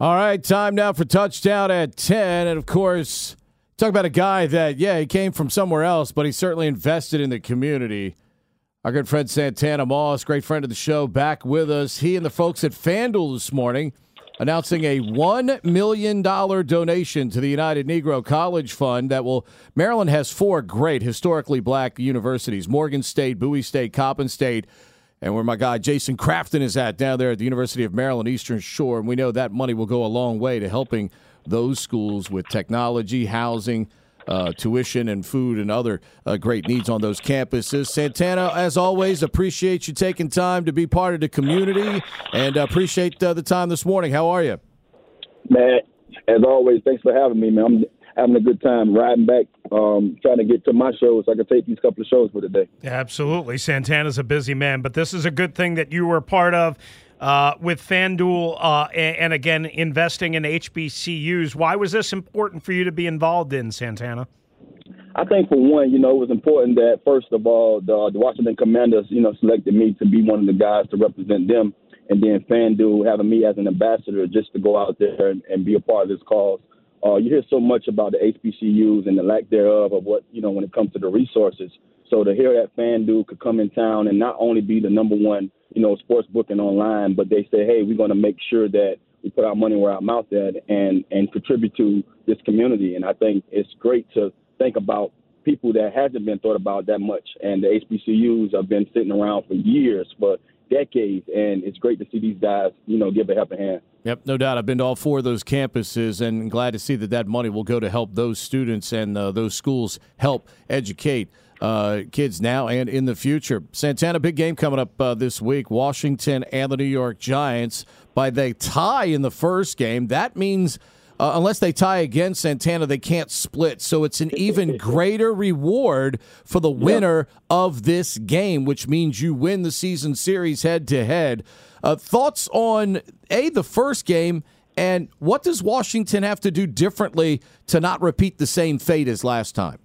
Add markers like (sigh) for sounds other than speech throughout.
All right, time now for touchdown at 10. And of course, talk about a guy that, yeah, he came from somewhere else, but he certainly invested in the community. Our good friend Santana Moss, great friend of the show, back with us. He and the folks at FanDuel this morning announcing a $1 million donation to the United Negro College Fund that will. Maryland has four great historically black universities Morgan State, Bowie State, Coppin State and where my guy Jason Crafton is at down there at the University of Maryland Eastern Shore. And we know that money will go a long way to helping those schools with technology, housing, uh, tuition, and food and other uh, great needs on those campuses. Santana, as always, appreciate you taking time to be part of the community and appreciate uh, the time this morning. How are you? Man, as always, thanks for having me, man. I'm having a good time riding back, um, trying to get to my shows so I can take these couple of shows for today. Absolutely. Santana's a busy man, but this is a good thing that you were part of uh, with FanDuel uh, and, and, again, investing in HBCUs. Why was this important for you to be involved in, Santana? I think for one, you know, it was important that first of all, the, the Washington Commanders, you know, selected me to be one of the guys to represent them, and then FanDuel having me as an ambassador just to go out there and, and be a part of this cause. Uh, you hear so much about the HBCUs and the lack thereof of what you know when it comes to the resources. So to hear that FanDuel could come in town and not only be the number one, you know, sports booking online, but they say, hey, we're going to make sure that we put our money where our mouth at and and contribute to this community. And I think it's great to think about people that hasn't been thought about that much. And the HBCUs have been sitting around for years, but decades, and it's great to see these guys, you know, give a helping hand. Yep, no doubt. I've been to all four of those campuses, and glad to see that that money will go to help those students and uh, those schools help educate uh, kids now and in the future. Santana, big game coming up uh, this week. Washington and the New York Giants. By the tie in the first game, that means uh, unless they tie against Santana, they can't split. So it's an even (laughs) greater reward for the winner of this game, which means you win the season series head to head. Thoughts on a the first game and what does Washington have to do differently to not repeat the same fate as last time?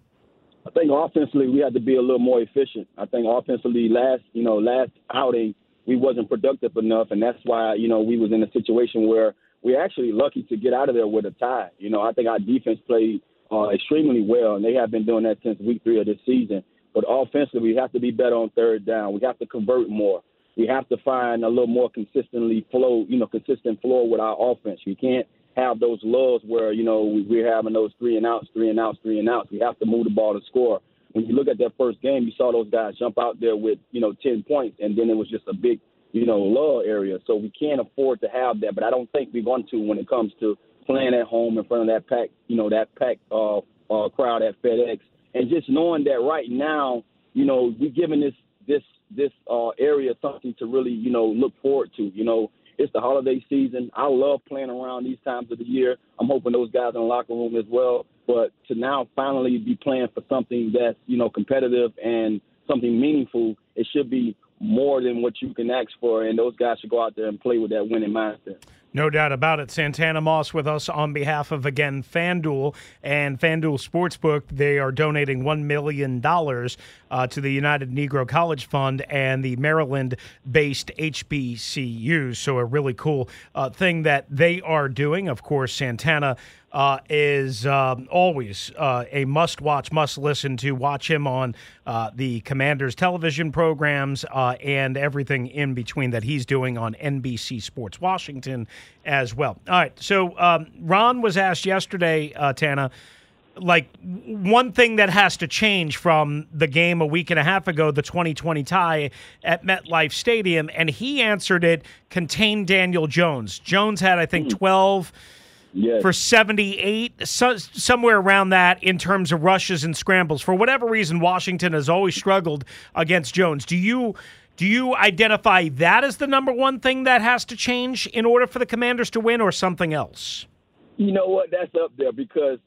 I think offensively we had to be a little more efficient. I think offensively last you know last outing we wasn't productive enough, and that's why you know we was in a situation where we're actually lucky to get out of there with a tie. You know, I think our defense played uh, extremely well, and they have been doing that since week three of this season. But offensively, we have to be better on third down. We have to convert more. We have to find a little more consistently flow, you know, consistent flow with our offense. We can't have those lulls where you know we're having those three and outs, three and outs, three and outs. We have to move the ball to score. When you look at that first game, you saw those guys jump out there with you know ten points, and then it was just a big you know, low area. So we can't afford to have that. But I don't think we're going to when it comes to playing at home in front of that pack, you know, that pack uh, uh, crowd at FedEx, and just knowing that right now, you know, we're giving this this this uh, area something to really, you know, look forward to. You know, it's the holiday season. I love playing around these times of the year. I'm hoping those guys in the locker room as well. But to now finally be playing for something that's, you know, competitive and something meaningful, it should be more than what you can ask for, and those guys should go out there and play with that winning mindset. No doubt about it. Santana Moss with us on behalf of, again, FanDuel and FanDuel Sportsbook. They are donating $1 million uh, to the United Negro College Fund and the Maryland based HBCUs. So, a really cool uh, thing that they are doing. Of course, Santana uh, is um, always uh, a must watch, must listen to. Watch him on uh, the Commanders television programs uh, and everything in between that he's doing on NBC Sports Washington as well. All right. So um, Ron was asked yesterday, uh, Tana, like one thing that has to change from the game a week and a half ago, the 2020 tie at MetLife Stadium, and he answered it contain Daniel Jones. Jones had, I think, 12 yes. for 78, so, somewhere around that in terms of rushes and scrambles. For whatever reason, Washington has always struggled against Jones. Do you do you identify that as the number one thing that has to change in order for the Commanders to win, or something else? You know what? That's up there because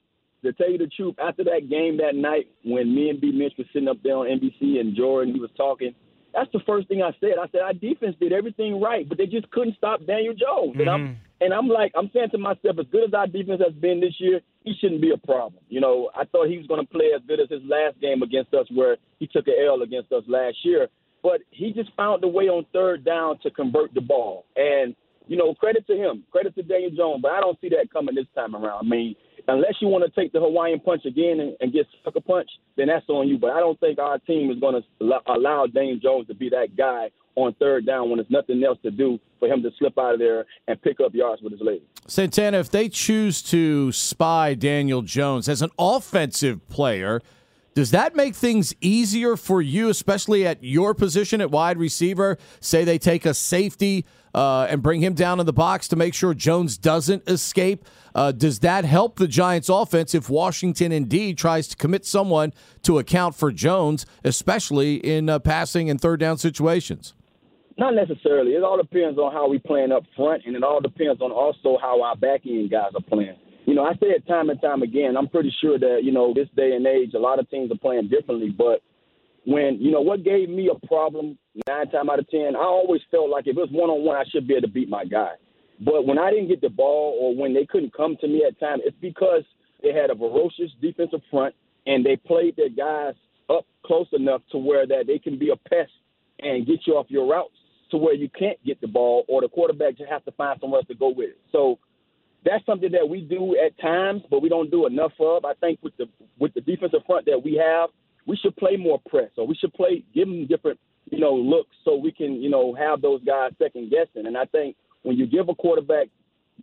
to tell you the truth, after that game that night when me and B Mitch was sitting up there on NBC and Jordan he was talking, that's the first thing I said. I said our defense did everything right, but they just couldn't stop Daniel Jones. Mm-hmm. And I'm mm-hmm. And I'm like I'm saying to myself, as good as our defense has been this year, he shouldn't be a problem. You know, I thought he was going to play as good as his last game against us, where he took an L against us last year. But he just found a way on third down to convert the ball. And you know, credit to him, credit to Daniel Jones. But I don't see that coming this time around. I mean, unless you want to take the Hawaiian punch again and, and get sucker punch, then that's on you. But I don't think our team is going to allow Dane Jones to be that guy on third down when there's nothing else to do for him to slip out of there and pick up yards with his legs. Santana, if they choose to spy Daniel Jones as an offensive player, does that make things easier for you, especially at your position at wide receiver? Say they take a safety uh, and bring him down in the box to make sure Jones doesn't escape. Uh, does that help the Giants' offense if Washington indeed tries to commit someone to account for Jones, especially in uh, passing and third down situations? Not necessarily. It all depends on how we playing up front, and it all depends on also how our back end guys are playing. You know, I say it time and time again. I'm pretty sure that you know this day and age, a lot of teams are playing differently. But when you know what gave me a problem nine times out of ten, I always felt like if it was one on one, I should be able to beat my guy. But when I didn't get the ball or when they couldn't come to me at times, it's because they had a ferocious defensive front and they played their guys up close enough to where that they can be a pest and get you off your routes to where you can't get the ball or the quarterback just has to find somewhere else to go with it. So that's something that we do at times, but we don't do enough of. I think with the with the defensive front that we have, we should play more press, or we should play give them different you know looks so we can you know have those guys second guessing. And I think when you give a quarterback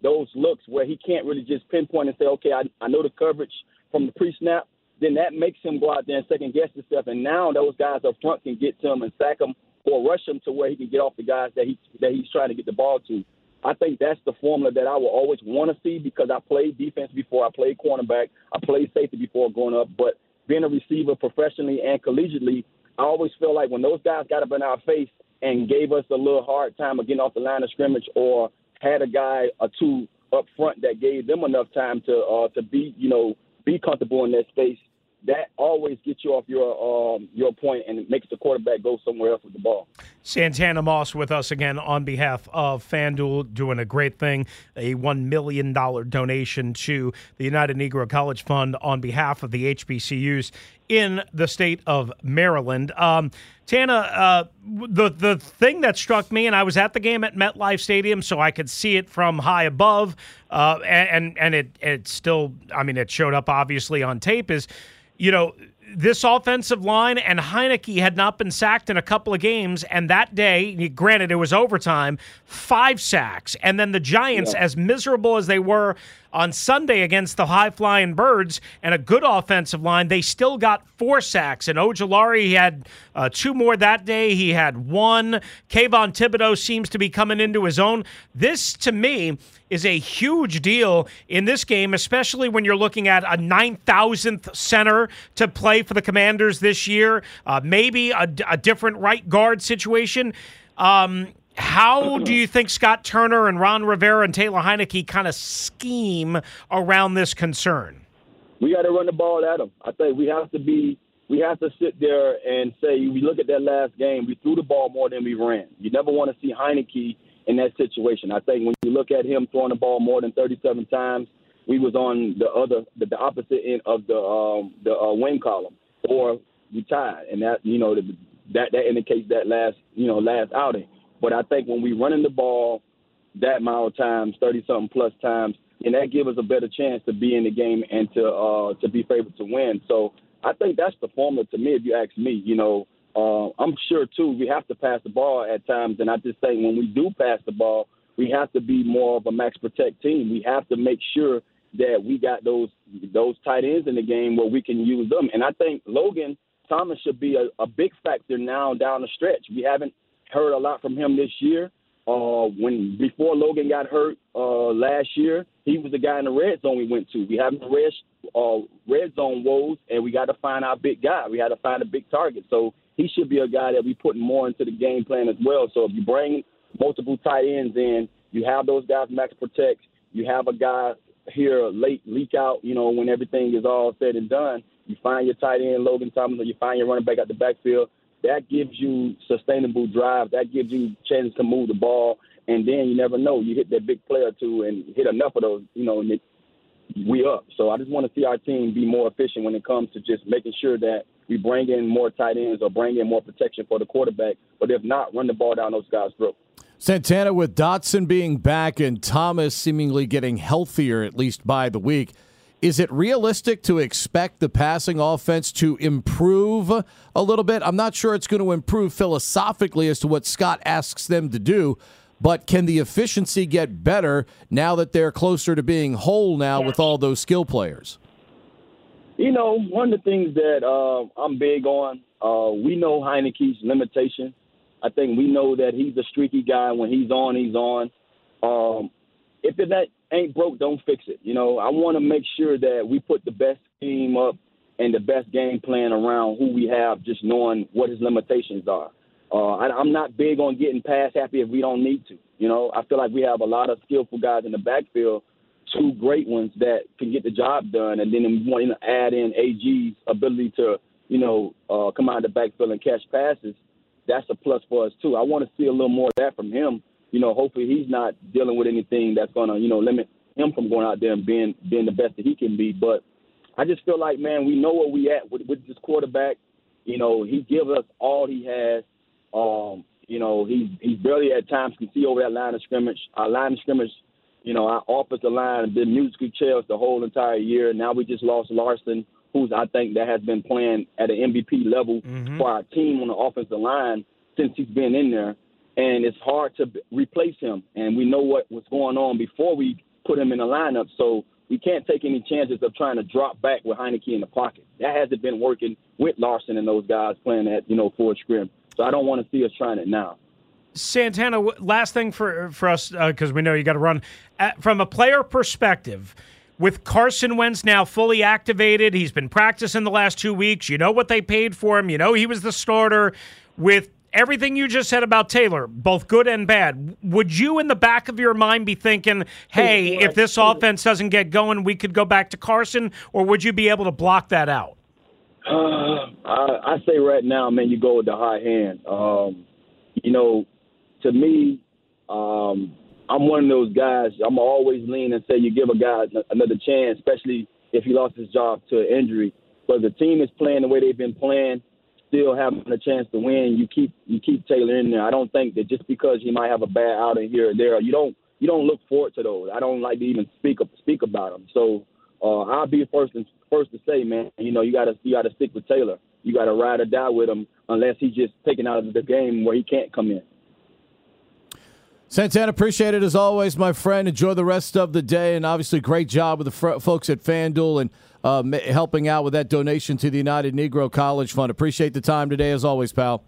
those looks where he can't really just pinpoint and say, okay, I, I know the coverage from the pre-snap, then that makes him go out there and second guess himself. And now those guys up front can get to him and sack him or rush him to where he can get off the guys that he that he's trying to get the ball to. I think that's the formula that I will always want to see because I played defense before I played cornerback. I played safety before going up, but being a receiver professionally and collegiately, I always feel like when those guys got up in our face and gave us a little hard time of getting off the line of scrimmage or had a guy or two up front that gave them enough time to uh, to be you know be comfortable in that space. That always gets you off your um, your point and it makes the quarterback go somewhere else with the ball. Santana Moss with us again on behalf of FanDuel, doing a great thing, a $1 million donation to the United Negro College Fund on behalf of the HBCUs in the state of Maryland. Um, Tana, uh, the the thing that struck me, and I was at the game at MetLife Stadium, so I could see it from high above, uh, and and it it still, I mean, it showed up obviously on tape. Is you know this offensive line and Heinicke had not been sacked in a couple of games, and that day, granted it was overtime, five sacks, and then the Giants, yeah. as miserable as they were on Sunday against the high flying birds and a good offensive line, they still got four sacks. And Ojulari had uh, two more that day. He had one. Kayvon Thibodeaux seems to be coming into his own. This, to me, is a huge deal in this game, especially when you're looking at a 9,000th center to play for the Commanders this year, uh, maybe a, a different right guard situation. Um, how do you think Scott Turner and Ron Rivera and Taylor Heinicke kind of scheme around this concern? We got to run the ball at them. I think we have to be. We have to sit there and say, we look at that last game, we threw the ball more than we ran. You never want to see Heinicke in that situation. I think when you look at him throwing the ball more than 37 times, we was on the other, the, the opposite end of the um, the uh, win column, or we tied, and that you know that that indicates that last you know last outing. But I think when we running the ball that of times, thirty something plus times, and that gives us a better chance to be in the game and to uh, to be favored to win. So I think that's the formula to me. If you ask me, you know, uh, I'm sure too we have to pass the ball at times, and I just think when we do pass the ball, we have to be more of a max protect team. We have to make sure that we got those those tight ends in the game where we can use them. And I think Logan Thomas should be a, a big factor now down the stretch. We haven't heard a lot from him this year. Uh, when before Logan got hurt uh, last year, he was the guy in the red zone we went to. We have red uh, red zone woes, and we got to find our big guy. We had to find a big target. So he should be a guy that we put more into the game plan as well. So if you bring multiple tight ends in, you have those guys max protect. You have a guy here late leak out. You know when everything is all said and done, you find your tight end Logan Thomas, or you find your running back at the backfield that gives you sustainable drive. That gives you chances to move the ball. And then you never know. You hit that big play or two and hit enough of those, you know, and it, we up. So I just want to see our team be more efficient when it comes to just making sure that we bring in more tight ends or bring in more protection for the quarterback. But if not, run the ball down those guys' throat. Santana with Dotson being back and Thomas seemingly getting healthier at least by the week. Is it realistic to expect the passing offense to improve a little bit? I'm not sure it's going to improve philosophically as to what Scott asks them to do, but can the efficiency get better now that they're closer to being whole now with all those skill players? You know, one of the things that uh, I'm big on, uh, we know Heinicke's limitations. I think we know that he's a streaky guy. When he's on, he's on. Um, if it ain't broke, don't fix it. You know, I want to make sure that we put the best team up and the best game plan around who we have, just knowing what his limitations are. Uh, I, I'm not big on getting pass happy if we don't need to. You know, I feel like we have a lot of skillful guys in the backfield, two great ones that can get the job done, and then we want to add in AG's ability to, you know, uh, come out of the backfield and catch passes. That's a plus for us too. I want to see a little more of that from him you know, hopefully he's not dealing with anything that's to, you know, limit him from going out there and being being the best that he can be. But I just feel like, man, we know where we at with, with this quarterback. You know, he gives us all he has. Um, you know, he's he's barely at times can see over that line of scrimmage. Our line of scrimmage, you know, our offensive line has been musically chairs the whole entire year. Now we just lost Larsen, who's I think that has been playing at an MVP level mm-hmm. for our team on the offensive line since he's been in there and it's hard to replace him. And we know what was going on before we put him in the lineup, so we can't take any chances of trying to drop back with Heinicke in the pocket. That hasn't been working with Larsen and those guys playing at you know full scrim. So I don't want to see us trying it now. Santana, last thing for for us because uh, we know you got to run. At, from a player perspective, with Carson Wentz now fully activated, he's been practicing the last two weeks. You know what they paid for him. You know he was the starter. With everything you just said about Taylor, both good and bad, would you in the back of your mind be thinking, hey, if this offense doesn't get going, we could go back to Carson, or would you be able to block that out? Uh, I, I say right now, man, you go with the high hand. Um, you know, to me, um, I'm one of those guys. I'm always lean and say you give a guy another chance, especially if he lost his job to an injury. But the team is playing the way they've been playing still having a chance to win, you keep you keep Taylor in there. I don't think that just because he might have a bad outing here or there, you don't you don't look forward to those. I don't like to even speak speak about them. So uh, I'll be first and first to say, man, you know, you gotta you gotta stick with Taylor. You gotta ride or die with him unless he's just taken out of the game where he can't come in. Santana, appreciate it as always, my friend. Enjoy the rest of the day, and obviously, great job with the fr- folks at FanDuel and uh, helping out with that donation to the United Negro College Fund. Appreciate the time today, as always, pal.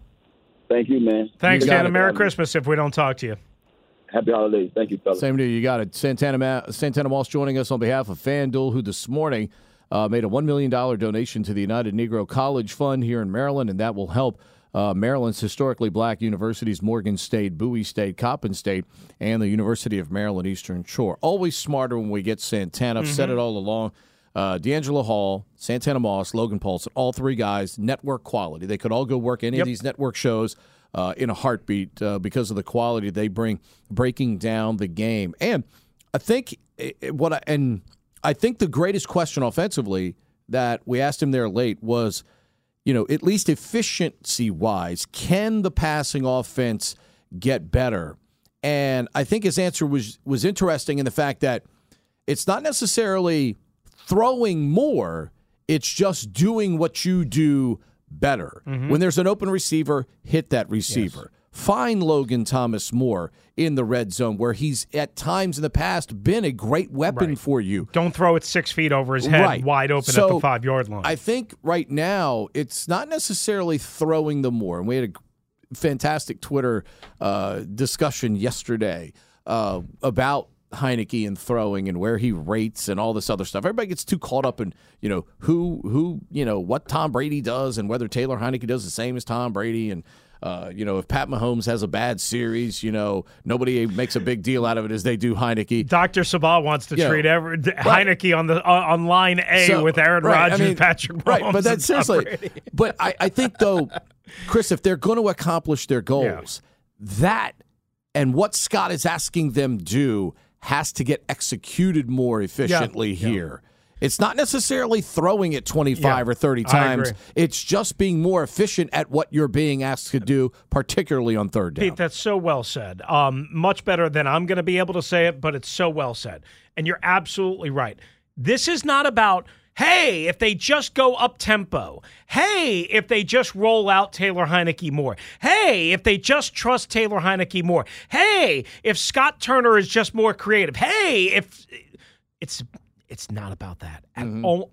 Thank you, man. Thanks, Santa. Merry Christmas if we don't talk to you. Happy holidays. Thank you, fellas. Same to you. You got it. Santana, Ma- Santana Moss joining us on behalf of FanDuel, who this morning uh, made a $1 million donation to the United Negro College Fund here in Maryland, and that will help – uh, Maryland's historically black universities, Morgan State, Bowie State, Coppin State, and the University of Maryland Eastern Shore. Always smarter when we get Santana. I've mm-hmm. said it all along. Uh, DeAngelo Hall, Santana Moss, Logan Paulsen, all three guys, network quality. They could all go work any yep. of these network shows uh, in a heartbeat uh, because of the quality they bring breaking down the game. And I think eh, eh, what I, and I think the greatest question offensively that we asked him there late was – you know, at least efficiency wise, can the passing offense get better? And I think his answer was was interesting in the fact that it's not necessarily throwing more, it's just doing what you do better. Mm-hmm. When there's an open receiver, hit that receiver. Yes. Find Logan Thomas more in the red zone, where he's at times in the past been a great weapon Right. for you. Don't throw it six feet over his head, Right. wide open at the five yard line. I think right now it's not necessarily throwing them more. And we had a fantastic Twitter uh, discussion yesterday uh, about Heinicke and throwing and where he rates and all this other stuff. Everybody gets too caught up in you know who who you know what Tom Brady does and whether Taylor Heinicke does the same as Tom Brady and. Uh, you know, if Pat Mahomes has a bad series, you know, nobody makes a big deal out of it as they do Heinicke. Dr. Sabah wants to Yeah. treat every, Heinicke on the on line A So- with Aaron right, I Rodgers, mean, Patrick Mahomes. Right, but that's seriously. But I, I think though, Chris, if they're going to accomplish their goals, that and what Scott is asking them do has to get executed more efficiently Yeah. here. It's not necessarily throwing it 25 Yeah, or 30 times. It's just being more efficient at what you're being asked to do, particularly on third down. Pete, that's so well said. Um, much better than I'm going to be able to say it, but it's so well said. And you're absolutely right. This is not about, hey, if they just go up tempo. Hey, if they just roll out Taylor Heinicke more. Hey, if they just trust Taylor Heinicke more. Hey, if Scott Turner is just more creative. Hey, if it's it's not about that at Mm-hmm. all.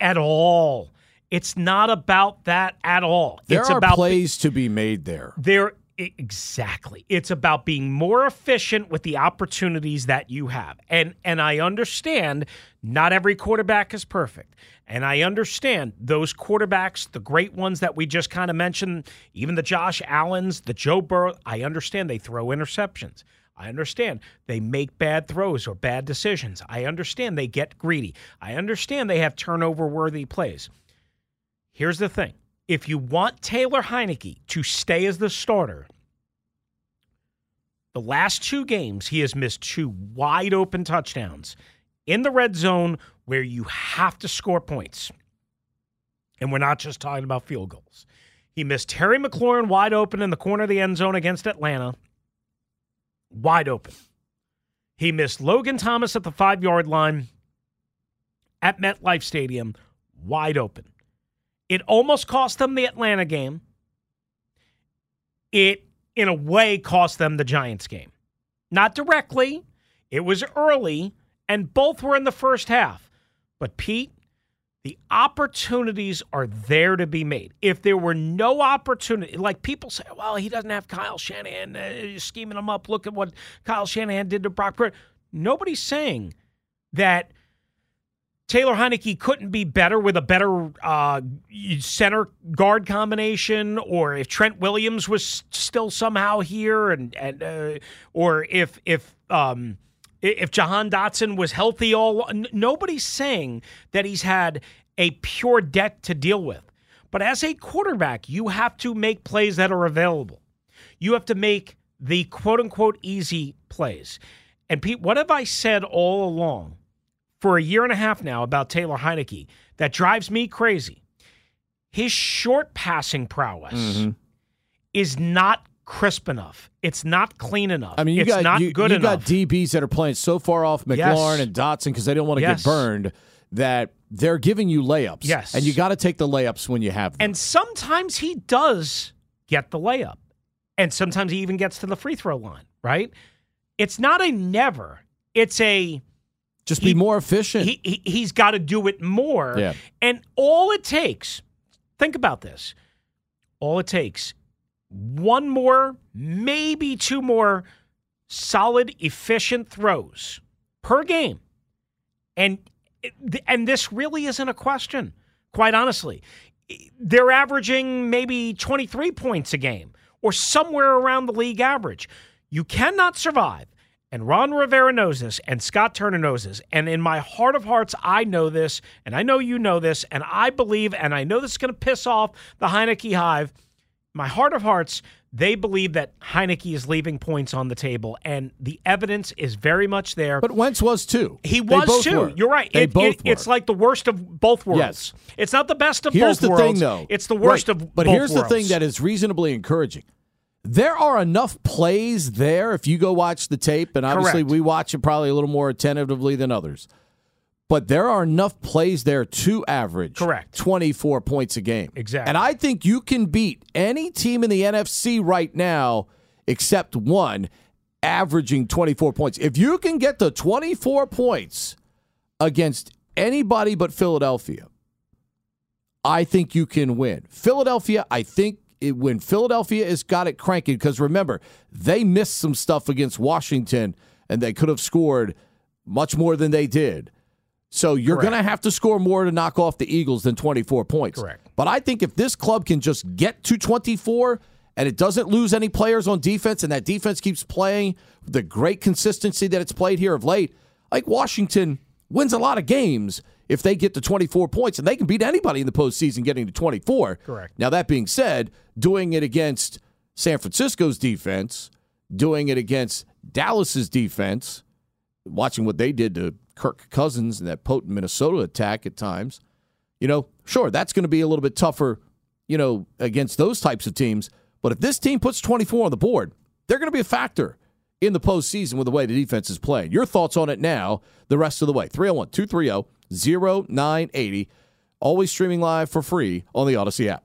At all. It's not about that at all. there it's are about plays to be made there. there exactly. It's about being more efficient with the opportunities that you have. And and I understand not every quarterback is perfect. And I understand those quarterbacks, the great ones that we just kind of mentioned, even the Josh Allens, the Joe Burrow, I understand they throw interceptions. I understand they make bad throws or bad decisions. I understand they get greedy. I understand they have turnover worthy plays. Here's the thing if you want Taylor Heinicke to stay as the starter, the last two games, he has missed two wide open touchdowns in the red zone where you have to score points. And we're not just talking about field goals. He missed Terry McLaurin wide open in the corner of the end zone against Atlanta, wide open. He missed Logan Thomas at the five yard line at MetLife Stadium, wide open. It almost cost them the Atlanta game. It, in a way, cost them the Giants game. Not directly, it was early, and both were in the first half. But, Pete, the opportunities are there to be made. If there were no opportunity, like people say, well, he doesn't have Kyle Shanahan uh, scheming him up. Look at what Kyle Shanahan did to Brock Purdy. Nobody's saying that Taylor Heinicke couldn't be better with a better uh, center guard combination, or if Trent Williams was still somehow here, and and uh, or if if um, if Jahan Dotson was healthy all. Nobody's saying that he's had a pure debt to deal with, but as a quarterback, you have to make plays that are available. You have to make the quote unquote easy plays. And Pete, what have I said all along? for a year and a half now about Taylor Heinicke that drives me crazy. His short passing prowess Mm-hmm. is not crisp enough. It's not clean enough. I mean, you it's got not you, good you enough. got DBs that are playing so far off McLaurin Yes. and Dotson because they don't want to Yes. get burned that they're giving you layups. Yes. and you got to take the layups when you have them. and sometimes he does get the layup. And sometimes he even gets to the free throw line, right? It's not a never. It's a Just be he- more efficient. he, he he's got to do it more. Yeah. And all it takes, think about this. All it takes one more, maybe two more solid, efficient throws per game. And and this really isn't a question, quite honestly. They're averaging maybe 23 points a game or somewhere around the league average. You cannot survive. And Ron Rivera knows this, and Scott Turner knows this. And in my heart of hearts, I know this, and I know you know this, and I believe, and I know this is going to piss off the Heinicke Hive. My heart of hearts, they believe that Heinicke is leaving points on the table, and the evidence is very much there. but Wentz was too. He was too. were. You're right. They It- both it- It's like the worst of both worlds. Yes. It's not the best of Here's both the worlds. thing, though. It's the worst Right. of But both here's the thing that is reasonably encouraging. There are enough plays there if you go watch the tape, and obviously Correct. we watch it probably a little more attentively than others. But there are enough plays there to average Correct. 24 points a game. Exactly. And I think you can beat any team in the NFC right now except one, averaging 24 points. If you can get to 24 points against anybody but Philadelphia, I think you can win. Philadelphia, I think it, when Philadelphia has got it cranking, because remember, they missed some stuff against Washington and they could have scored much more than they did. So you're going to have to score more to knock off the Eagles than 24 points. Correct. But I think if this club can just get to 24 and it doesn't lose any players on defense and that defense keeps playing the great consistency that it's played here of late, like Washington wins a lot of games if they get to 24 points and they can beat anybody in the postseason getting to 24. Correct. Now, that being said, doing it against San Francisco's defense, doing it against Dallas's defense, watching what they did to Kirk Cousins and that potent Minnesota attack at times, you know, sure, that's going to be a little bit tougher, you know, against those types of teams. But if this team puts 24 on the board, they're going to be a factor in the postseason with the way the defense is playing. Your thoughts on it now, the rest of the way. 301 230 0980. Always streaming live for free on the Audacy app.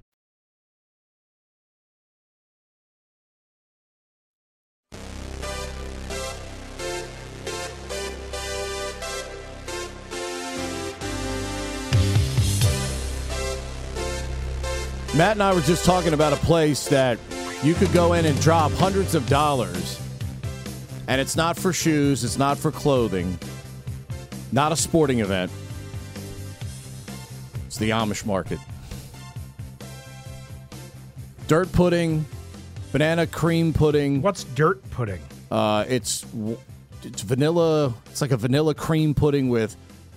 Matt and I were just talking about a place that you could go in and drop hundreds of dollars, and it's not for shoes, it's not for clothing, not a sporting event. It's the Amish market. Dirt pudding, banana cream pudding. What's dirt pudding? Uh, it's it's vanilla. It's like a vanilla cream pudding with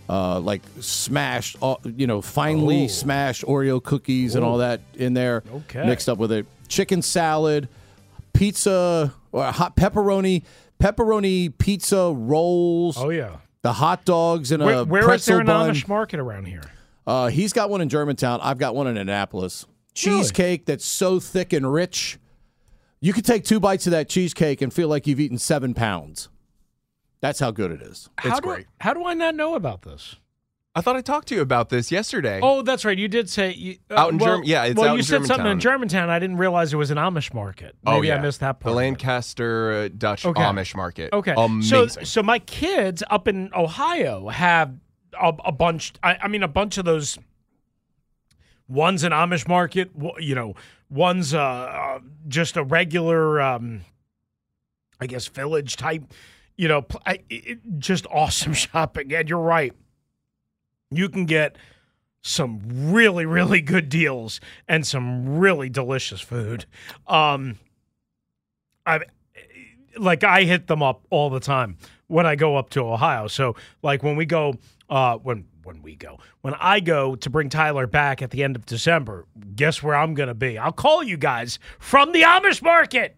uh, like smashed, uh, you know, finely Oh. smashed Oreo cookies and all that in there, Okay. mixed up with it. Chicken salad, pizza, or hot pepperoni, pepperoni pizza rolls. Oh yeah. The hot dogs and a Where, where is pretzel there an bun. Amish market around here? Uh, he's got one in Germantown. I've got one in Annapolis. Really? Cheesecake that's so thick and rich. You could take two bites of that cheesecake and feel like you've eaten seven pounds. That's how good it is. How do I, how do I not know about this? I thought I talked to you about this yesterday. Oh, that's right. You did say you, uh, Out in well, Germ- yeah, it's well, out you in said something in Germantown. Germantown. I didn't realize it was an Amish market. Oh, yeah. I missed that point. The. Lancaster uh, Dutch Okay. Amish Market. Okay. Amazing. So, so my kids up in Ohio have a, a bunch. I, I mean, a bunch of those. One's an Amish market. You know, one's uh, uh, just a regular, um, I guess, village type. You know, I, it, just awesome (laughs) shopping. And you're right. You can get some really, really good deals and some really delicious food. Um, I like I hit them up all the time when I go up to Ohio. So like when we go uh when when we go when I go to bring Tyler back at the end of December, guess where I'm going to be? I'll call you guys from the Amish market.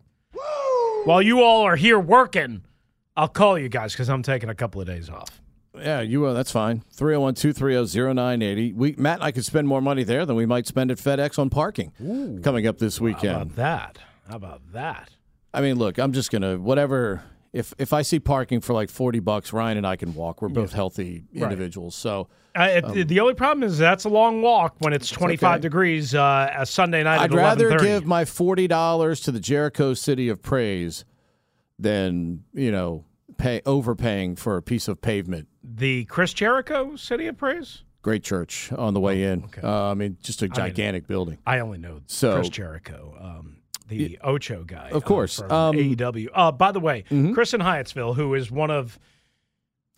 While you all are here working, I'll call you guys cuz I'm taking a couple of days off. Yeah, you uh, that's fine. 301-230-0980. We Matt and I could spend more money there than we might spend at FedEx on parking coming up this weekend. How about that? How about that? I mean, look, I'm just gonna whatever. If if I see parking for like forty bucks, Ryan and I can walk. We're both healthy individuals, so Uh, it, the only problem is that's a long walk when it's 25 Um, okay. degrees uh, a Sunday night I'd at rather give my forty dollars to the Jericho City of Praise than you know pay overpaying for a piece of pavement. the Chris Jericho City of Praise. great church on the way in. Uh, I mean, just a gigantic building. I only know So- Chris Jericho, um, the Ocho guy, Of course. uh, Um, AEW. Uh, by the way, Mhm. Chris in Hyattsville, who is one of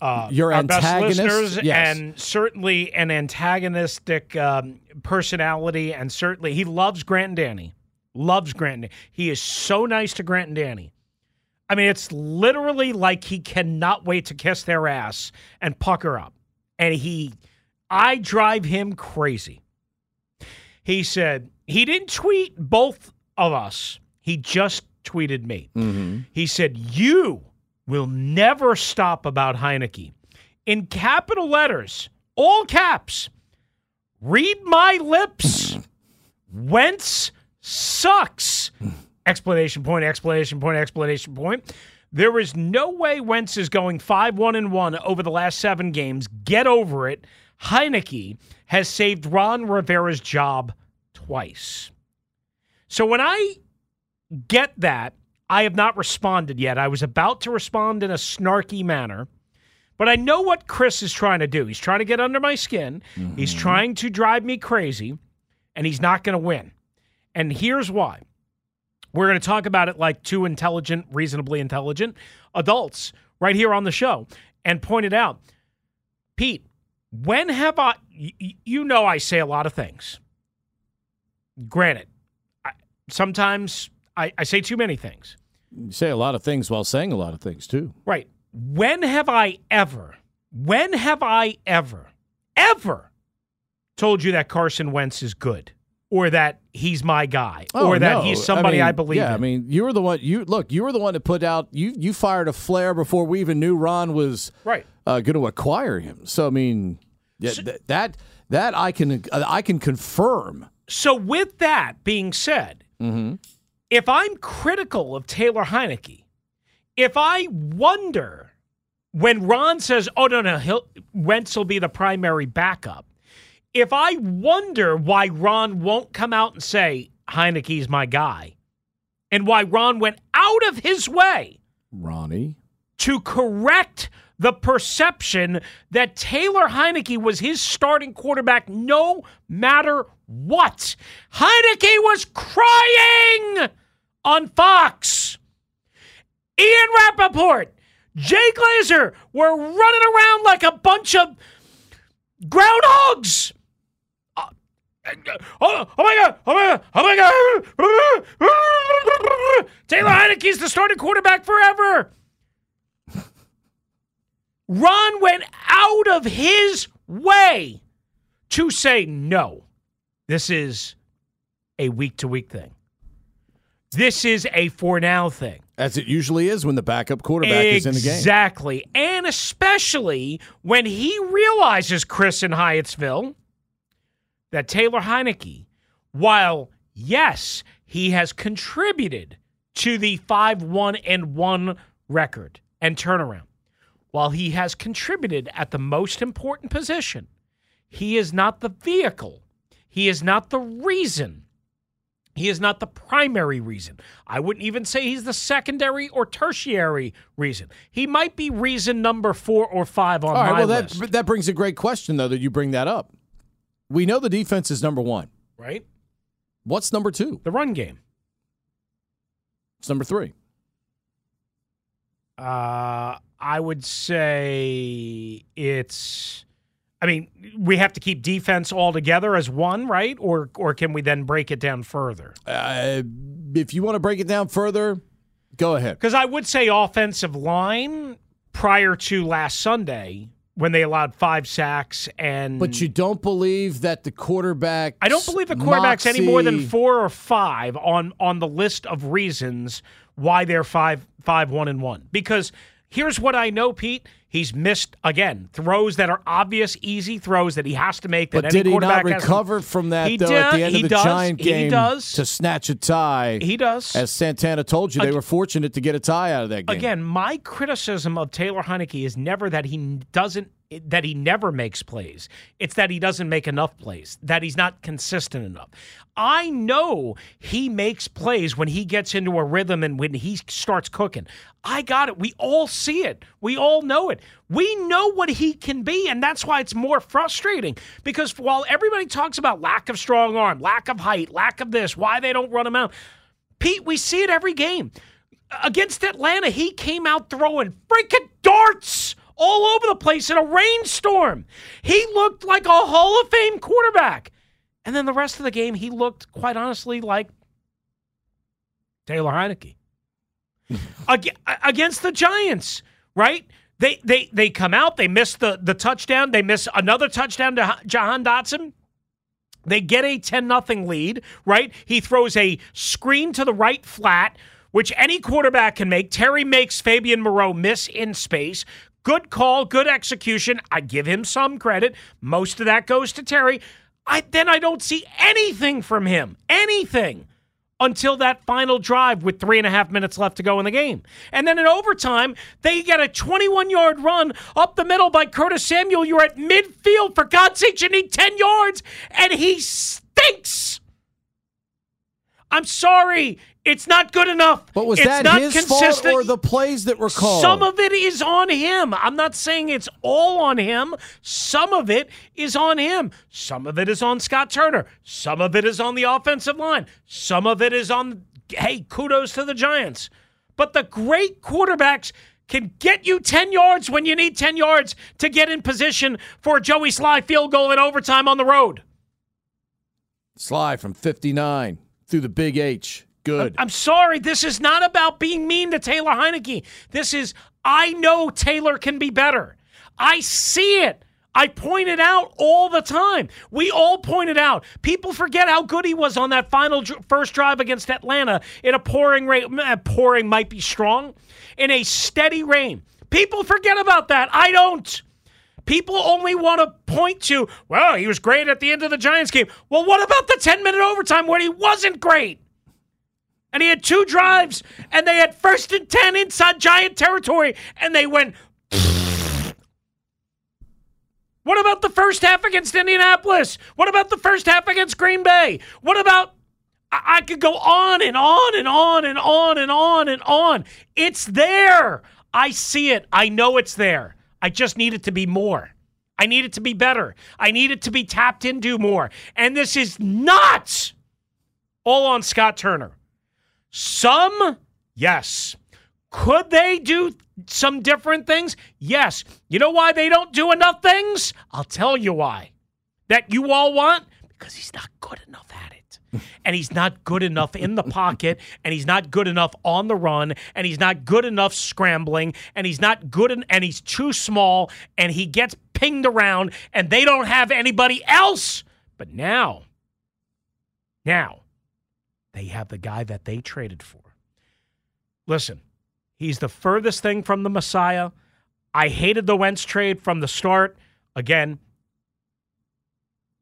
uh, Your our best listeners, Yes. and certainly an antagonistic um, personality, and certainly he loves Grant and Danny. Loves Grant. And danny. He is so nice to Grant and Danny. I mean, it's literally like he cannot wait to kiss their ass and pucker up. And he, I drive him crazy. He said he didn't tweet both of us. He just tweeted me. Mm-hmm. He said, You will never stop about Heinicke. In capital letters, all caps, read my lips. (laughs) Wentz sucks. Explanation point, explanation point, explanation point. There is no way Wentz is going 5 1 and 1 over the last seven games. Get over it. Heinicke has saved Ron Rivera's job twice. So when I get that, I have not responded yet. I was about to respond in a snarky manner, but I know what Chris is trying to do. He's trying to get under my skin, he's mm-hmm. trying to drive me crazy, and he's not going to win. And here's why. We're going to talk about it like two intelligent, reasonably intelligent adults right here on the show and point it out. Pete, when have I, you know, I say a lot of things. Granted, I, sometimes I, I say too many things. You say a lot of things while saying a lot of things too. Right. When have I ever, when have I ever, ever told you that Carson Wentz is good or that he's my guy or that Oh, no. he's somebody I, mean, believe Yeah, in? I mean, you were the one. You look, you were the one that put out. You you fired a flare before we even knew Ron was right. uh, going to acquire him. So I mean, yeah, th- that that I can I can confirm. So, with that being said, Mm-hmm. if I'm critical of Taylor Heinicke, if I wonder when Ron says, "Oh no, no, he'll, Wentz will be the primary backup," if I wonder why Ron won't come out and say Heinicke's my guy, and why Ron went out of his way Ronnie. to correct the perception that Taylor Heinicke was his starting quarterback no matter what. Heinicke was crying on Fox. Ian Rapoport, Jay Glazer were running around like a bunch of groundhogs. Oh, oh my God! Oh my God! Oh my God! Taylor Heinicke's the starting quarterback forever. Ron went out of his way to say no. This is a week to week thing. This is a for now thing. As it usually is when the backup quarterback is in the game. Exactly. And especially when he realizes, Chris in Hyattsville, that Taylor Heinicke, while yes, he has contributed to the 5 1 and 1 record and turnaround, while he has contributed at the most important position, he is not the vehicle. He is not the reason. He is not the primary reason. I wouldn't even say he's the secondary or tertiary reason. He might be reason number four or five on All right. my Well, that list. that brings a great question though that you bring that up. We know the defense is number one. right? What's number two? The run game. It's number three. Uh, I would say it's. I mean, we have to keep defense all together as one, right? Or or can we then break it down further? Uh, if you want to break it down further, go ahead. Because I would say offensive line prior to last Sunday when they allowed five sacks and. But you don't believe that the quarterback. I don't believe the quarterback's any more than four or five on on the list of reasons why they're five five one and one. Because here's what I know, Pete. He's missed again throws that are obvious, easy throws that he has to make. That But did he not to- recover from that though at the end of the does. Giant He game does. to snatch a tie? He does. As Santana told you, they were fortunate to get a tie out of that game. Again, my criticism of Taylor Heinicke is never that he doesn't that he never makes plays. It's that he doesn't make enough plays, that he's not consistent enough. I know he makes plays when he gets into a rhythm and when he starts cooking. I got it. We all see it. We all know it. We know what he can be, and that's why it's more frustrating. Because while everybody talks about lack of strong arm, lack of height, lack of this, why they don't run him out, Pete, we see it every game. Against Atlanta, he came out throwing freaking darts all over the place in a rainstorm. He looked like a Hall of Fame quarterback. And then the rest of the game, he looked, quite honestly, like Taylor Heinicke. (laughs) Ag- against the Giants, right? They they they come out, they miss the the touchdown, they miss another touchdown to Jahan Dotson. They get a 10 nothing lead, right? He throws a screen to the right flat, which any quarterback can make. Terry makes Fabian Moreau miss in space. Good call, good execution. I give him some credit. Most of that goes to Terry. I then I don't see anything from him. Anything until that final drive with three and a half minutes left to go in the game. And then in overtime, they get a 21 yard run up the middle by Curtis Samuel. You're at midfield. For God's sake, you need 10 yards, and he stinks. I'm sorry. It's not good enough. But was it's that not his consistent. fault or the plays that were called? Some of it is on him. I'm not saying it's all on him. Some of it is on him. Some of it is on Scott Turner. Some of it is on the offensive line. Some of it is on, hey, kudos to the Giants. But the great quarterbacks can get you 10 yards when you need 10 yards to get in position for a Joey Slye field goal in overtime on the road. Slye from 59 through the big H. Good. I'm sorry. This is not about being mean to Taylor Heinicke. This is, I know Taylor can be better. I see it. I point it out all the time. We all point it out. People forget how good he was on that final dr- first drive against Atlanta in a pouring rain. eh, Pouring might be strong. In a steady rain. People forget about that. I don't. People only want to point to, well, he was great at the end of the Giants game. Well, what about the 10 minute overtime where he wasn't great? And he had two drives, and they had first and 10 inside Giant territory, and they went. (laughs) What about the first half against Indianapolis? What about the first half against Green Bay? What about. I, I could go on and on and on and on and on and on. It's there. I see it. I know it's there. I just need it to be more. I need it to be better. I need it to be tapped into more. And this is not all on Scott Turner. Some, yes. Could they do some different things? Yes. You know why they don't do enough things? I'll tell you why. That you all want? Because he's not good enough at it. (laughs) and he's not good enough in the pocket, and he's not good enough on the run, and he's not good enough scrambling, and he's not good, and he's too small, and he gets pinged around, and they don't have anybody else. But now, now, they have the guy that they traded for. Listen, he's the furthest thing from the Messiah. I hated the Wentz trade from the start. Again,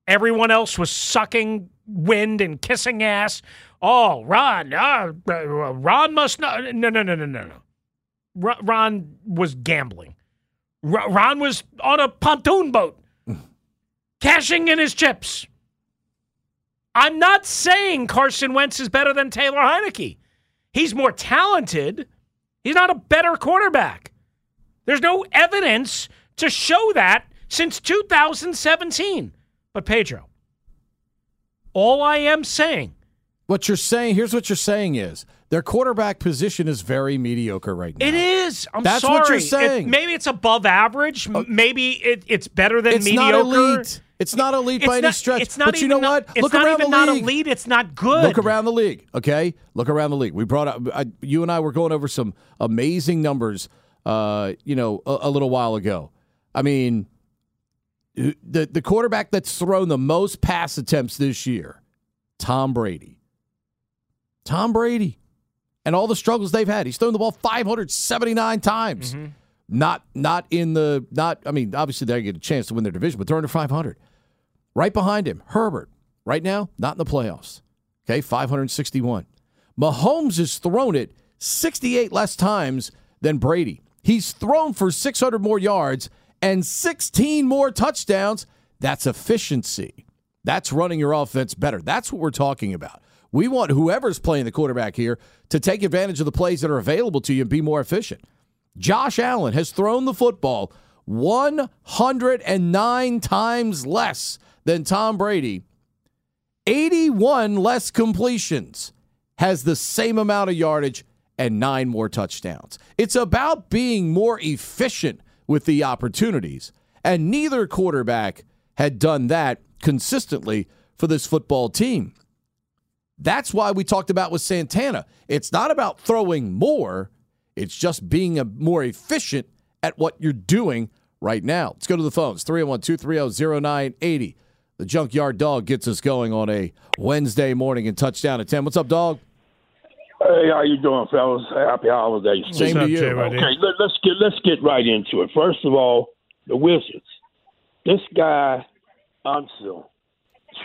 everyone else was sucking wind and kissing ass. Oh, Ron, uh, Ron must not. No, no, no, no, no, no. Ron- was gambling. Ron Ron was on a pontoon boat, cashing in his chips. I'm not saying Carson Wentz is better than Taylor Heinicke. He's more talented. He's not a better quarterback. There's no evidence to show that since 2017. But Pedro, all I am saying, What you're saying, here's what you're saying is their quarterback position is very mediocre right now. it is. I'm sorry. That's sorry. what you're It- saying. maybe it's above average. Uh, M- Maybe it, it's better than It's mediocre. It's not elite It's by any not- stretch. It's not but you know not- what? It's Look not around the not league. elite. It's not good. Look around the league, okay? Look around the league. We brought up I, you and I were going over some amazing numbers, uh, you know, a, a little while ago. I mean, the the quarterback that's thrown the most pass attempts this year, Tom Brady. Tom Brady, and all the struggles they've had. He's thrown the ball 579 times. Not not in the not. I mean, obviously they get a chance to win their division, but they're under 500. Right behind him, Herbert. Right now, not in the playoffs. Okay, 561. Mahomes has thrown it 68 less times than Brady. He's thrown for 600 more yards and 16 more touchdowns. That's efficiency. That's running your offense better. That's what we're talking about. We want whoever's playing the quarterback here to take advantage of the plays that are available to you and be more efficient. Josh Allen has thrown the football 109 times less than Tom Brady, 81 less completions, has the same amount of yardage, and nine more touchdowns. It's about being more efficient with the opportunities. And neither quarterback had done that consistently for this football team. That's why we talked about with Santana. It's not about throwing more, it's just being a more efficient at what you're doing right now. Let's go to the phones 301 230 0980. The Junkyard Dog gets us going on a Wednesday morning and touchdown at 10. What's up, dog? Hey, how you doing, fellas? Happy holidays. Same to you. Okay, let, let's get let's get right into it. First of all, the Wizards. This guy, Unseld,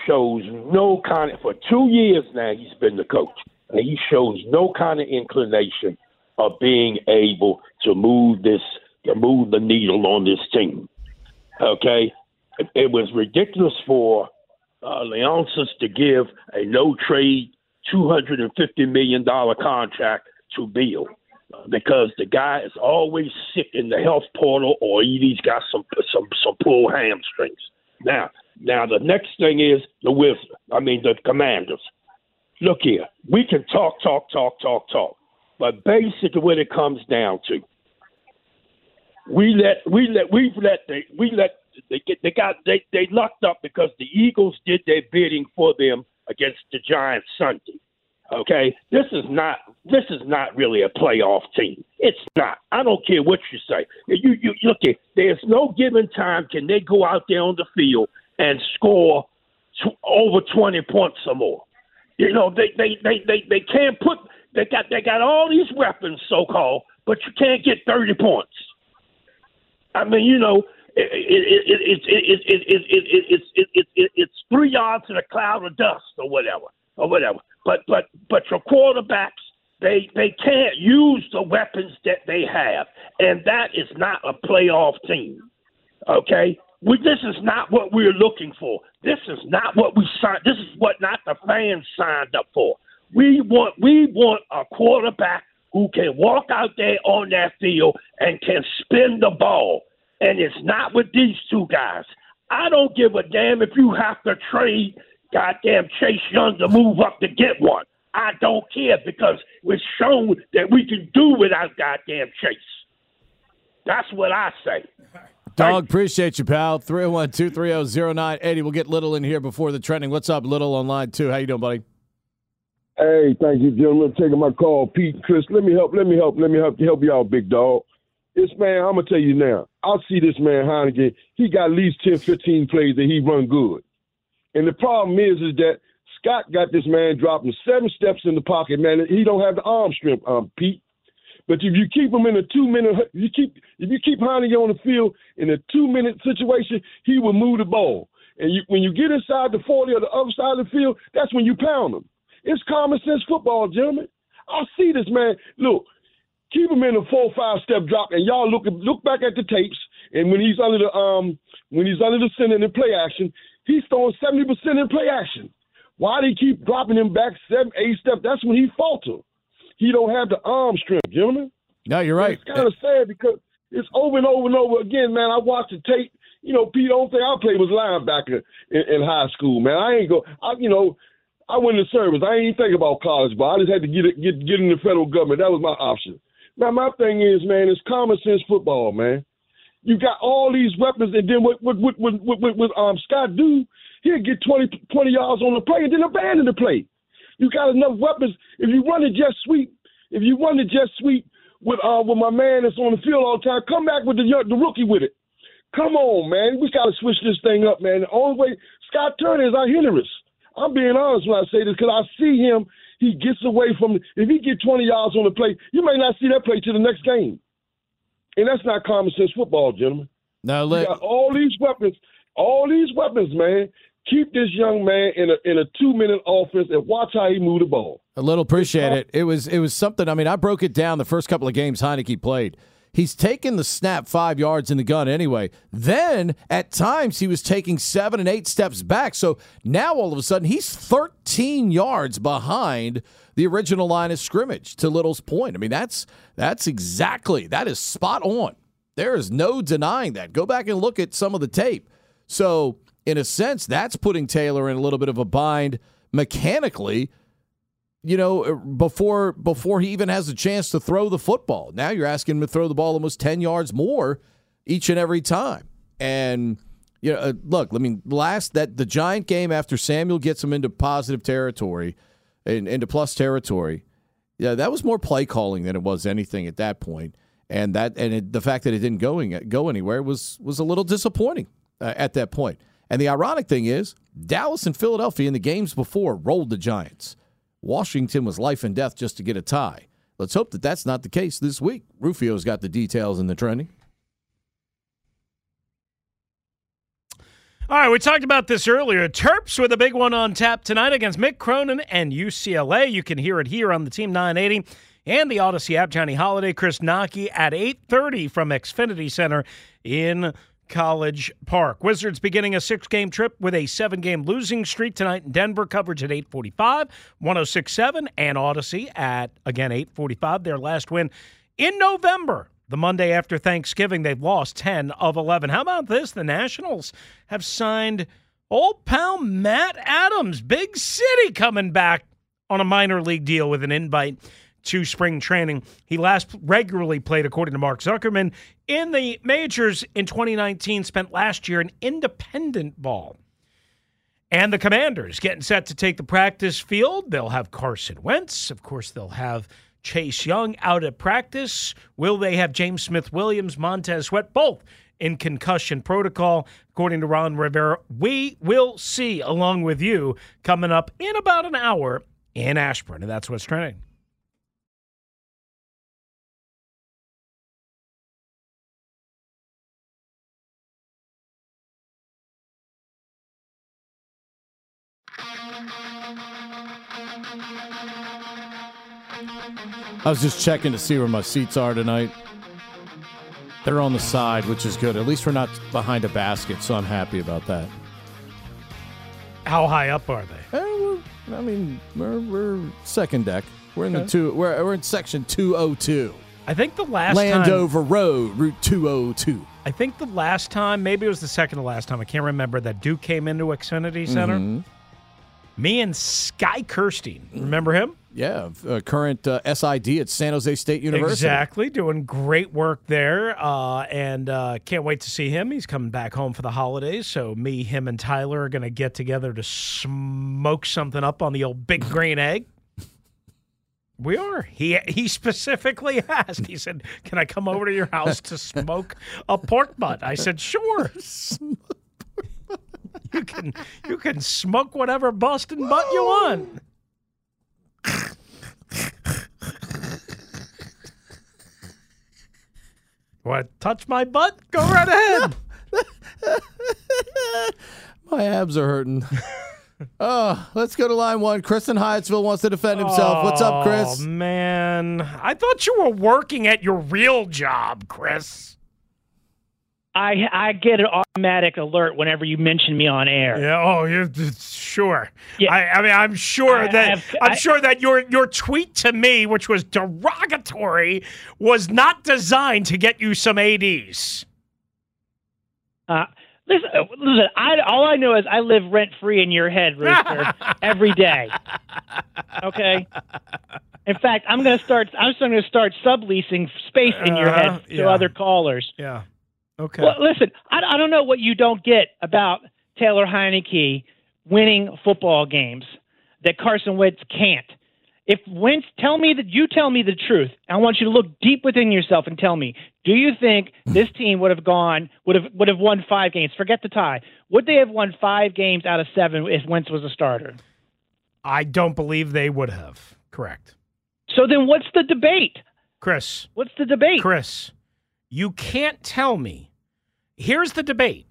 shows no kind of for two years now. He's been the coach, and he shows no kind of inclination of being able to move this to move the needle on this team. Okay, it, was ridiculous for uh, Leonsis to give a no trade two hundred and fifty million dollar contract to Beal uh, because the guy is always sick in the health portal or he's got some some some pulled hamstrings. Now, now the next thing is the Wizards. I mean the Commanders. Look here, we can talk, talk, talk, talk, talk, but basically, what it comes down to, we let we let we let they we let they get they got they they lucked up because the Eagles did their bidding for them against the Giants Sunday. Okay, this is not this is not really a playoff team. It's not. I don't care what you say. You you look at there's no given time can they go out there on the field and score t- over twenty points or more. You know they they they they, they can't put they got they got all these weapons so called, but you can't get thirty points. I mean, you know, it, it, it, it, it, it, it, it, it, it's it, it, it, it's three yards in a cloud of dust or whatever or whatever. But but but your quarterbacks they they can't use the weapons that they have, and that is not a playoff team. Okay, we, this is not what we're looking for. This is not what we signed. This is what not the fans signed up for. We want we want a quarterback who can walk out there on that field and can spin the ball. And it's not with these two guys. I don't give a damn if you have to trade goddamn Chase Young to move up to get one. I don't care because we've shown that we can do without goddamn Chase. That's what I say. Dog, appreciate you, pal. 301 230 0980. We'll get Little in here before the trending. What's up, Little on line two? How you doing, buddy? Hey, thank you, gentlemen, for taking my call. Pete, Chris, let me help, let me help, let me help help you out, big dog. This man, I'm gonna tell you now. I see this man Heineken. He got at least 10, 15 plays that he run good. And the problem is, is that Scott got this man dropping seven steps in the pocket, man. He don't have the arm strength, um, Pete. But if you keep him in a two minute, you keep if you keep Heinicke on the field in a two minute situation, he will move the ball. And you, when you get inside the forty or the other side of the field, that's when you pound him. It's common sense football, gentlemen. I see this man. Look, keep him in a four five step drop, and y'all look look back at the tapes. And when he's under the um when he's under the center in play action, he's throwing seventy percent in play action. Why do they keep dropping him back seven, eight steps? That's when he falter. He don't have the arm strength, gentlemen. No, you're right. It's kind of sad because it's over and over and over again, man. I watched the tape. You know, Pete, the only thing I played was linebacker in, in high school, man. I ain't go. I, you know, I went in service. I ain't even think about college, but I just had to get it, get get in the federal government. That was my option. Now my thing is, man, it's common sense football, man. You got all these weapons, and then what what what what, what, what um Scott do? He'll get 20, 20 yards on the play and then abandon the play. You got enough weapons. If you run the jet sweep, if you run the jet sweep with uh with my man that's on the field all the time, come back with the the rookie with it. Come on, man. We got to switch this thing up, man. The only way Scott Turner is our hindrance. I'm being honest when I say this because I see him. He gets away from. If he get 20 yards on the play, you may not see that play to the next game. And that's not common sense football, gentlemen. Now let got all these weapons, all these weapons, man. Keep this young man in a in a two minute offense and watch how he move the ball. A little appreciate it. It was it was something. I mean, I broke it down the first couple of games Heinicke played. He's taken the snap five yards in the gun anyway. Then at times he was taking seven and eight steps back. So now all of a sudden he's 13 yards behind the original line of scrimmage. To Little's point, I mean that's that's exactly that is spot on. There is no denying that. Go back and look at some of the tape. So in a sense, that's putting Taylor in a little bit of a bind mechanically you know, uh, before before he even has a chance to throw the football. Now you're asking him to throw the ball almost 10 yards more each and every time. And you know, uh, look, I mean, last that the Giant game after Samuel gets him into positive territory and into plus territory, yeah, that was more play calling than it was anything at that point. And that and it, the fact that it didn't going go anywhere was was a little disappointing uh, at that point. And the ironic thing is, Dallas and Philadelphia in the games before rolled the Giants. Washington was life and death just to get a tie. Let's hope that that's not the case this week. Rufio's got the details in the trending. All right, we talked about this earlier. Terps with a big one on tap tonight against Mick Cronin and UCLA. You can hear it here on the Team 980 and the Audacy app. Johnny Holliday, Chris Knoche at 8.30 from Xfinity Center in College Park. Wizards beginning a six game trip with a seven game losing streak tonight in Denver. Coverage at 845, 1067, and Audacy at, again, 845. Their last win in November. The Monday after Thanksgiving, they've lost 10 of 11. How about this? The Nationals have signed old pal Matt Adams, big city, coming back on a minor league deal with an invite to spring training. He last regularly played, according to Mark Zuckerman, in the majors in 2019, spent last year in independent ball. And the Commanders getting set to take the practice field. They'll have Carson Wentz. Of course, they'll have Chase Young out at practice. Will they have James Smith Williams, Montez Sweat, both in concussion protocol? According to Ron Rivera, we will see along with you coming up in about an hour in Ashburn. And that's what's trending. I was just checking to see where my seats are tonight. They're on the side, which is good. At least we're not behind a basket, so I'm happy about that. How high up are they? Eh, I mean, we're, we're, second deck. We're in okay. the two. We're, we're in section 202. I think the last Landover time, Road, Route 202. I think the last time, maybe it was the second to last time. I can't remember that Duke came into Xfinity Center. Mm-hmm. Me and Sky Kirstein, remember him? Yeah, uh, current uh, SID at San Jose State University. Exactly, doing great work there, uh, and uh, can't wait to see him. He's coming back home for the holidays, so me, him, and Tyler are going to get together to smoke something up on the old Big Green Egg. We are. He he specifically (laughs) asked. He said, "Can I come over to your house to smoke a pork butt?" I said, "Sure." (laughs) (laughs) you can you can smoke whatever Boston butt you want. What? Touch my butt? Go right ahead. (laughs) my abs are hurting. (laughs) oh, let's go to line one. Chris in Hyattsville wants to defend himself. Oh, What's up, Chris? Oh, man. I thought you were working at your real job, Chris. I I get an automatic alert whenever you mention me on air. Yeah. Oh, you sure. Yeah. I, I mean, I'm sure I, that I am sure that your your tweet to me, which was derogatory, was not designed to get you some ads. Uh, listen, uh, listen. I all I know is I live rent free in your head, Rooster, (laughs) every day. Okay. In fact, I'm going to start. I'm going to start subleasing space in your head uh, to yeah. other callers. Yeah. Okay. Well, listen, I, I don't know what you don't get about Taylor Heinicke winning football games that Carson Wentz can't. If Wentz, tell me that you tell me the truth. I want you to look deep within yourself and tell me: Do you think hmm. this team would have gone would have would have won five games? Forget the tie. Would they have won five games out of seven if Wentz was a starter? I don't believe they would have. Correct. So then, what's the debate, Chris? What's the debate, Chris? You can't tell me here's the debate.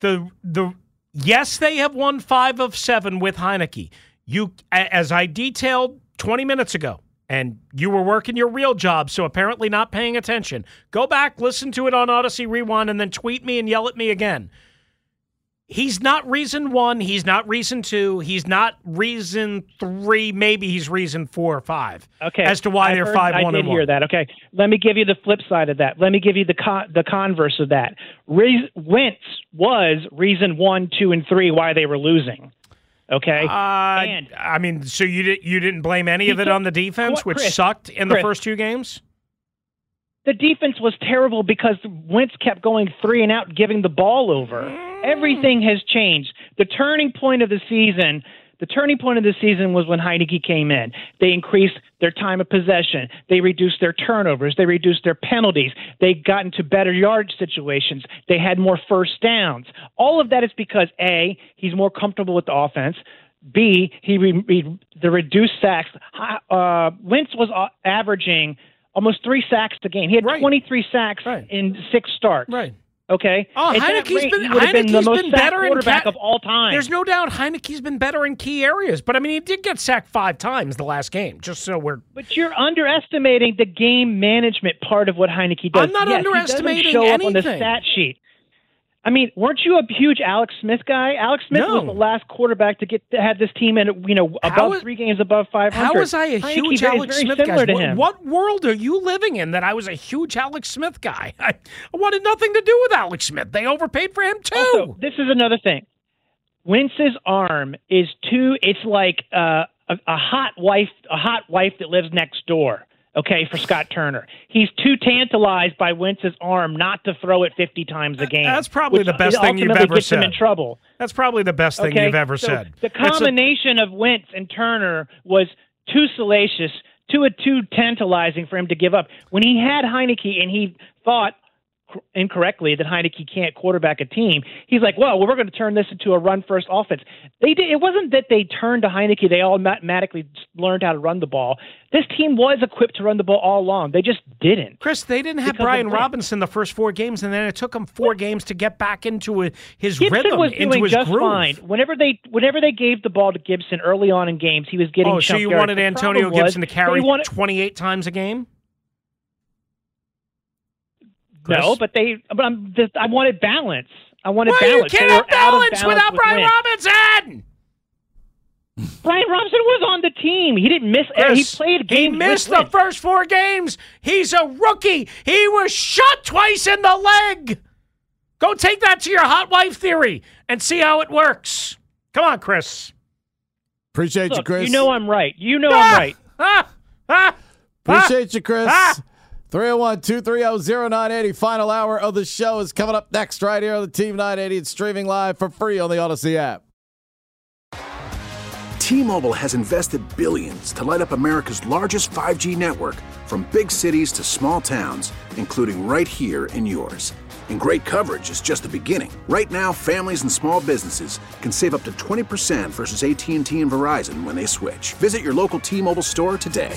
The the yes, they have won five of seven with Heinicke. You as I detailed 20 minutes ago, and you were working your real job, so apparently not paying attention. Go back, listen to it on Audacy Rewind, and then tweet me and yell at me again. He's not reason one. He's not reason two. He's not reason three. Maybe he's reason four or five. Okay. As to why I they're heard- five I one did and hear one. that. Okay. Let me give you the flip side of that. Let me give you the con- the converse of that. Re- Wentz was reason one, two, and three why they were losing. Okay. Uh, I mean, so you did you didn't blame any of it on the defense, which Chris, sucked in the first two games? The defense was terrible because Wentz kept going three and out, giving the ball over. Everything has changed. The turning point of the season. The turning point of the season was when Heinicke came in. They increased their time of possession. They reduced their turnovers. They reduced their penalties. They got into better yard situations. They had more first downs. All of that is because A, he's more comfortable with the offense. B, he, re, he the reduced sacks. Uh, Wentz was averaging almost three sacks a game. He had 23 sacks in six starts. Right. Okay. Oh, Heinicke's rate, been he would have been the most been better in quarterback ca- of all time. There's no doubt Heinicke's been better in key areas, but I mean, he did get sacked five times the last game. Just so we're But you're underestimating the game management part of what Heinicke does. I'm not Yes, he doesn't underestimating show up on the stat sheet. I mean, weren't you a huge Alex Smith guy? Alex Smith No. was the last quarterback to get to have this team in, you know, above is- three games above 500. How was I a huge Alex Smith guy? What, what world are you living in that I was a huge Alex Smith guy? I, (laughs) I wanted nothing to do with Alex Smith. They overpaid for him too. Also, this is another thing. Wentz's arm is too. It's like uh, a, a hot wife, a hot wife that lives next door. Okay, for Scott Turner, he's too tantalized by Wentz's arm not to throw it fifty times a game. That's probably the best thing you've ever gets him said. in trouble. That's probably the best thing Okay? you've ever So said. The That's a- combination of Wentz and Turner was too salacious, too too tantalizing for him to give up. When he had Heinicke and he thought incorrectly that Heinicke can't quarterback a team, he's like, "Well, we're going to turn this into a run first offense." They did. It wasn't that they turned to Heinicke; they all automatically learned how to run the ball. This team was equipped to run the ball all along. They just didn't. Chris, they didn't have Brian Robinson the first four games, and then it took him four games to get back into a, his Gibson rhythm, was into doing his just groove. fine. Whenever they whenever they gave the ball to Gibson early on in games, he was getting. Oh, so you wanted Antonio problem was Gibson to carry wanted- 28 times a game? No, but they. But I'm. Just, I wanted balance. I wanted Well, you balance. They can't were have out of balance without with Brian Wentz. Robinson. Brian Robinson was on the team. He didn't miss. uh, he Chris, played He missed with the Wentz. first four games. He's a rookie. He was shot twice in the leg. Go take that to your hot wife theory and see how it works. Come on, Chris. Appreciate you, Chris. You know I'm right. You know Ah! I'm right. Ah, ah, Appreciate you, Chris. Ah! 301 230 0980. Final hour of the show is coming up next, right here on the Team 980. It's streaming live for free on the Audacy app. T-Mobile has invested billions to light up America's largest 5G network from big cities to small towns, including right here in yours. And great coverage is just the beginning. Right now, families and small businesses can save up to 20% versus AT&T and Verizon when they switch. Visit your local T-Mobile store today.